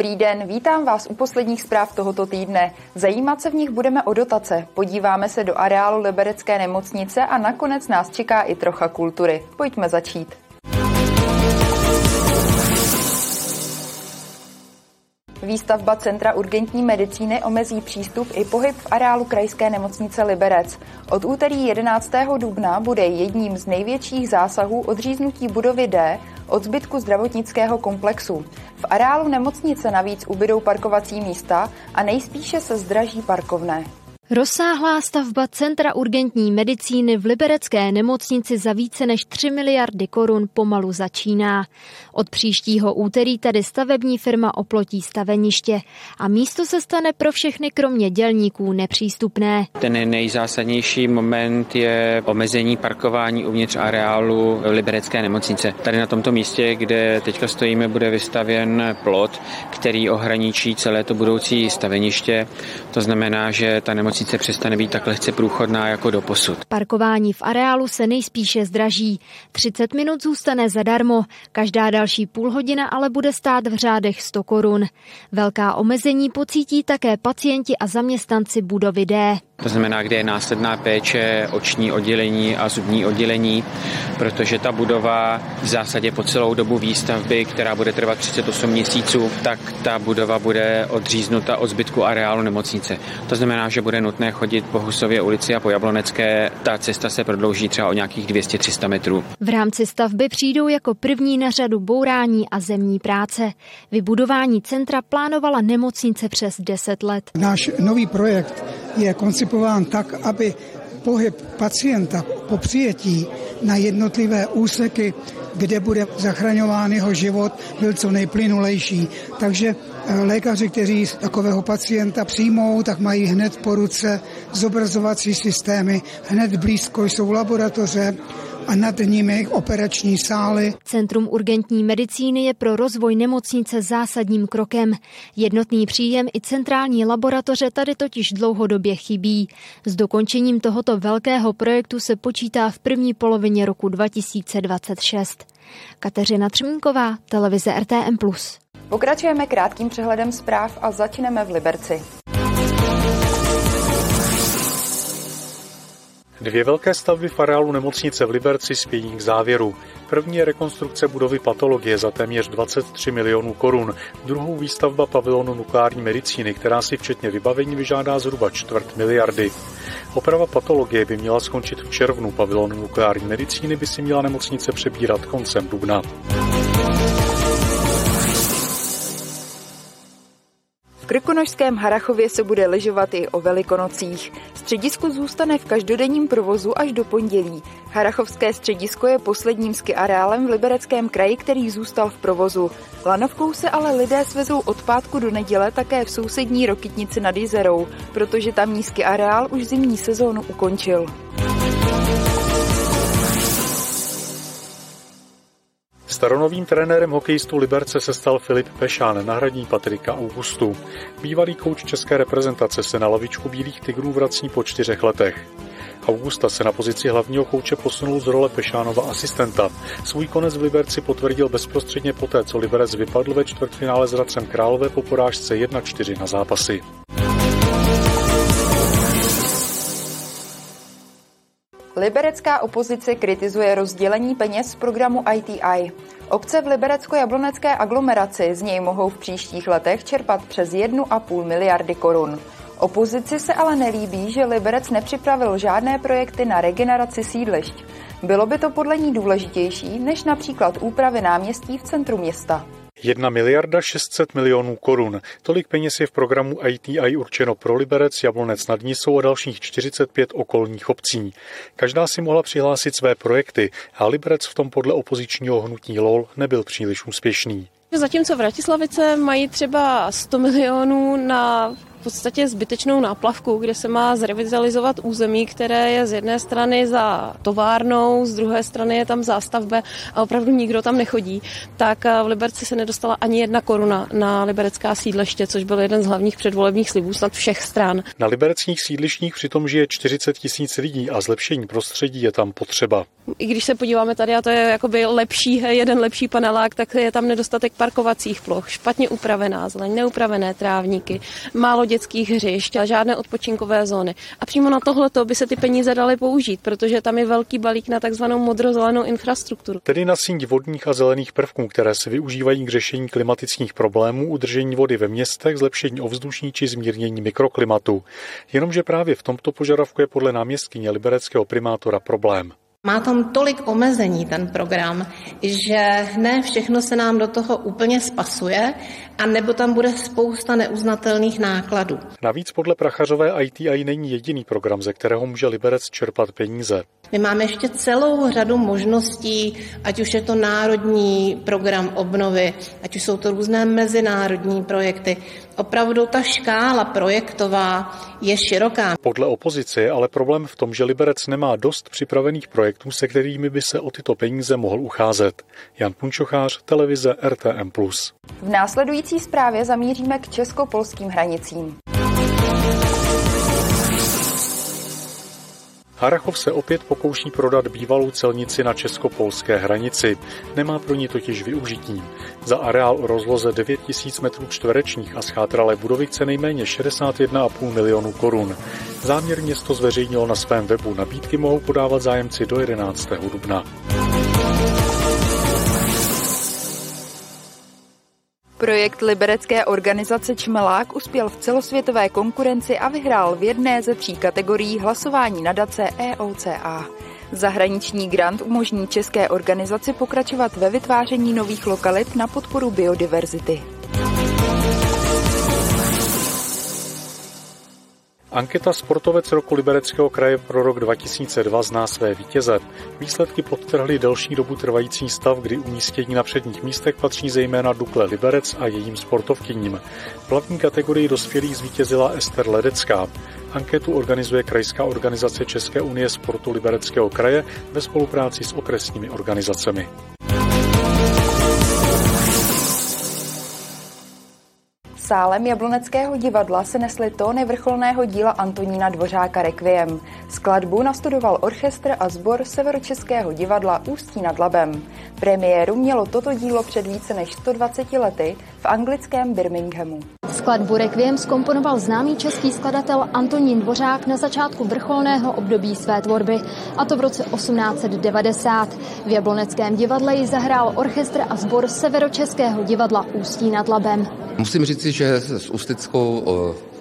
Dobrý den, vítám vás u posledních zpráv tohoto týdne. Zajímat se v nich budeme o dotace, podíváme se do areálu Liberecké nemocnice a nakonec nás čeká i trocha kultury. Pojďme začít. Výstavba Centra urgentní medicíny omezí přístup i pohyb v areálu Krajské nemocnice Liberec. Od úterý 11. dubna bude jedním z největších zásahů odříznutí budovy D od zbytku zdravotnického komplexu. V areálu nemocnice navíc ubydou parkovací místa a nejspíše se zdraží parkovné. Rozsáhlá stavba Centra urgentní medicíny v Liberecké nemocnici za více než 3 miliardy korun pomalu začíná. Od příštího úterý tady stavební firma oplotí staveniště a místo se stane pro všechny kromě dělníků nepřístupné. Ten nejzásadnější moment je omezení parkování uvnitř areálu Liberecké nemocnice. Tady na tomto místě, kde teďka stojíme, bude vystavěn plot, který ohraničí celé to budoucí staveniště. To znamená, že ta nemocnice nemocnice přestane být tak lehce průchodná jako do posud. Parkování v areálu se nejspíše zdraží. 30 minut zůstane zadarmo, každá další půl hodina ale bude stát v řádech 100 korun. Velká omezení pocítí také pacienti a zaměstnanci budovy D. To znamená, kde je následná péče, oční oddělení a zubní oddělení, protože ta budova v zásadě po celou dobu výstavby, která bude trvat 38 měsíců, tak ta budova bude odříznuta od zbytku areálu nemocnice. To znamená, že bude nutné chodit po Husově ulici a po Jablonecké. Ta cesta se prodlouží třeba o nějakých 200-300 metrů. V rámci stavby přijdou jako první na řadu bourání a zemní práce. Vybudování centra plánovala nemocnice přes 10 let. Náš nový projekt je koncipován tak, aby pohyb pacienta po přijetí na jednotlivé úseky, kde bude zachraňován jeho život, byl co nejplynulejší. Takže eh, lékaři, kteří takového pacienta přijmou, tak mají hned po ruce zobrazovací systémy, hned blízko jsou laboratoře, a nad nimi operační sály. Centrum urgentní medicíny je pro rozvoj nemocnice zásadním krokem. Jednotný příjem i centrální laboratoře tady totiž dlouhodobě chybí. S dokončením tohoto velkého projektu se počítá v první polovině roku 2026. Kateřina Třmínková, televize RTM+. Pokračujeme krátkým přehledem zpráv a začneme v Liberci. Dvě velké stavby v areálu nemocnice v Liberci spějí k závěru. První je rekonstrukce budovy patologie za téměř 23 milionů korun. Druhou výstavba pavilonu nukleární medicíny, která si včetně vybavení vyžádá zhruba čtvrt miliardy. Oprava patologie by měla skončit v červnu. Pavilon nukleární medicíny by si měla nemocnice přebírat koncem dubna. Krkonožském Harachově se bude lyžovat i o velikonocích. Středisko zůstane v každodenním provozu až do pondělí. Harachovské středisko je posledním ski areálem v libereckém kraji, který zůstal v provozu. Lanovkou se ale lidé svezou od pátku do neděle také v sousední Rokytnici nad Jizerou, protože tamní ski areál už zimní sezónu ukončil. Staronovým trenérem hokejistů Liberce se stal Filip Pešán, nahradní Patrika Augustu. Bývalý kouč české reprezentace se na lavičku Bílých tigrů vrací po čtyřech letech. Augusta se na pozici hlavního kouče posunul z role Pešánova asistenta. Svůj konec v Liberci potvrdil bezprostředně poté, co Liberec vypadl ve čtvrtfinále s Radcem Králové po porážce 1-4 na zápasy. Liberecká opozice kritizuje rozdělení peněz z programu ITI. Obce v liberecko-jablonecké aglomeraci z něj mohou v příštích letech čerpat přes 1,5 miliardy korun. Opozici se ale nelíbí, že Liberec nepřipravil žádné projekty na regeneraci sídlišť. Bylo by to podle ní důležitější než například úpravy náměstí v centru města. 1 miliarda 600 milionů korun. Tolik peněz je v programu ITI určeno pro Liberec, Jablonec nad Nisou a dalších 45 okolních obcí. Každá si mohla přihlásit své projekty a Liberec v tom podle opozičního hnutí LOL nebyl příliš úspěšný. Zatímco Vratislavice mají třeba 100 milionů na v podstatě zbytečnou náplavku, kde se má zrevitalizovat území, které je z jedné strany za továrnou, z druhé strany je tam zástavbe a opravdu nikdo tam nechodí, tak v Liberci se nedostala ani jedna koruna na liberecká sídliště, což byl jeden z hlavních předvolebních slibů snad všech stran. Na libereckých sídlištích přitom žije 40 tisíc lidí a zlepšení prostředí je tam potřeba. I když se podíváme tady, a to je jakoby lepší, jeden lepší panelák, tak je tam nedostatek parkovacích ploch, špatně upravená zeleň, neupravené trávníky, málo dětských hřišť a žádné odpočinkové zóny. A přímo na tohle by se ty peníze daly použít, protože tam je velký balík na takzvanou modrozelenou infrastrukturu. Tedy na síť vodních a zelených prvků, které se využívají k řešení klimatických problémů, udržení vody ve městech, zlepšení ovzduší či zmírnění mikroklimatu. Jenomže právě v tomto požadavku je podle náměstkyně libereckého primátora problém. Má tam tolik omezení ten program, že ne všechno se nám do toho úplně spasuje, a nebo tam bude spousta neuznatelných nákladů. Navíc podle Prachařové ITI není jediný program, ze kterého může Liberec čerpat peníze. My máme ještě celou řadu možností, ať už je to národní program obnovy, ať už jsou to různé mezinárodní projekty. Opravdu ta škála projektová je široká. Podle opozice je ale problém v tom, že Liberec nemá dost připravených projektů, se kterými by se o tyto peníze mohl ucházet. Jan Punčochář, televize RTM+. V následující zprávě zamíříme k česko-polským hranicím. Harachov se opět pokouší prodat bývalou celnici na česko-polské hranici. Nemá pro ní totiž využití. Za areál o rozloze 9000 metrů čtverečních a schátralé budovy chce nejméně 61,5 milionů korun. Záměr město zveřejnilo na svém webu. Nabídky mohou podávat zájemci do 11. dubna. Projekt liberecké organizace Čmelák uspěl v celosvětové konkurenci a vyhrál v jedné ze tří kategorií hlasování nadace EOCA. Zahraniční grant umožní české organizaci pokračovat ve vytváření nových lokalit na podporu biodiverzity. Anketa Sportovec roku Libereckého kraje pro rok 2002 zná své vítěze. Výsledky podtrhly delší dobu trvající stav, kdy umístění na předních místech patří zejména Dukle Liberec a jejím sportovkyním. V hlavní kategorii dospělých zvítězila Ester Ledecká. Anketu organizuje Krajská organizace České unie sportu Libereckého kraje ve spolupráci s okresními organizacemi. Sálem Jabloneckého divadla se nesly tóny vrcholného díla Antonína Dvořáka Requiem. Skladbu nastudoval orchestr a sbor Severočeského divadla Ústí nad Labem. Premiéru mělo toto dílo před více než 120 lety v anglickém Birminghamu. Skladbu Requiem skomponoval známý český skladatel Antonín Dvořák na začátku vrcholného období své tvorby, a to v roce 1890. V Jabloneckém divadle ji zahrál orchestr a sbor Severočeského divadla Ústí nad Labem. Musím říci, že s ústickou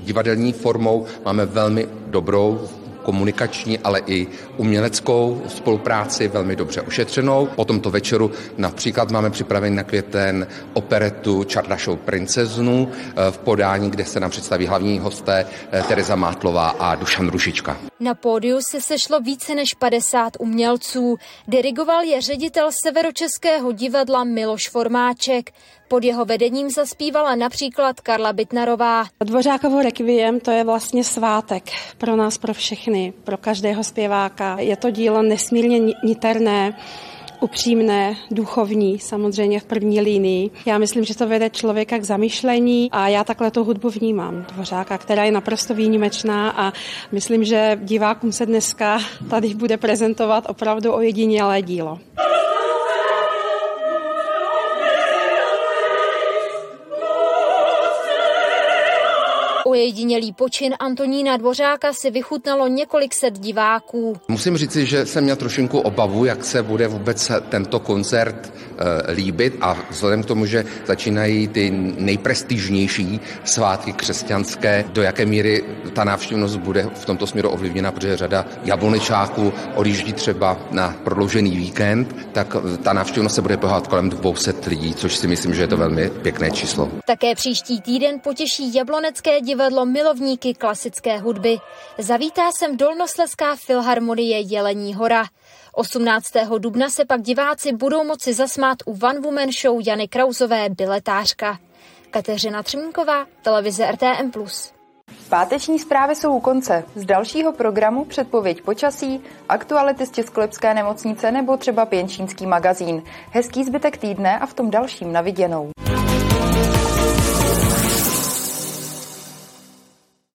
divadelní formou máme velmi dobrou komunikační, ale i uměleckou spolupráci velmi dobře ošetřenou. Po tomto večeru například máme připravený na květen operetu Čardašou princeznu eh, v podání, kde se nám představí hlavní hosté eh, Tereza Mátlová a Dušan Rušička. Na pódiu se sešlo více než 50 umělců. Dirigoval je ředitel Severočeského divadla Miloš Formáček. Pod jeho vedením zaspívala například Karla Bitnarová. Dvořákovo rekviem to je vlastně svátek pro nás, pro všechny, pro každého zpěváka. Je to dílo nesmírně niterné, upřímné, duchovní, samozřejmě v první línii. Já myslím, že to vede člověka k zamýšlení a já takhle tu hudbu vnímám. Dvořáka, která je naprosto výjimečná a myslím, že divákům se dneska tady bude prezentovat opravdu ojedinělé dílo. Ojedinělý počin Antonína Dvořáka si vychutnalo několik set diváků. Musím říci, že jsem měl trošinku obavu, jak se bude vůbec tento koncert líbit a vzhledem k tomu, že začínají ty nejprestižnější svátky křesťanské, do jaké míry ta návštěvnost bude v tomto směru ovlivněna, protože řada jablonečáků odjíždí třeba na prodloužený víkend, tak ta návštěvnost se bude pohát kolem 200 lidí, což si myslím, že je to velmi pěkné číslo. Také příští týden potěší jablonecké divadlo milovníky klasické hudby. Zavítá sem Dolnosleská filharmonie Jelení hora. 18. dubna se pak diváci budou moci zasmát u One Woman Show Jany Krauzové Biletářka. Kateřina Třmínková, televize RTM+. Páteční zprávy jsou u konce. Z dalšího programu předpověď počasí, aktuality z Českolepské nemocnice nebo třeba pěnčínský magazín. Hezký zbytek týdne a v tom dalším naviděnou.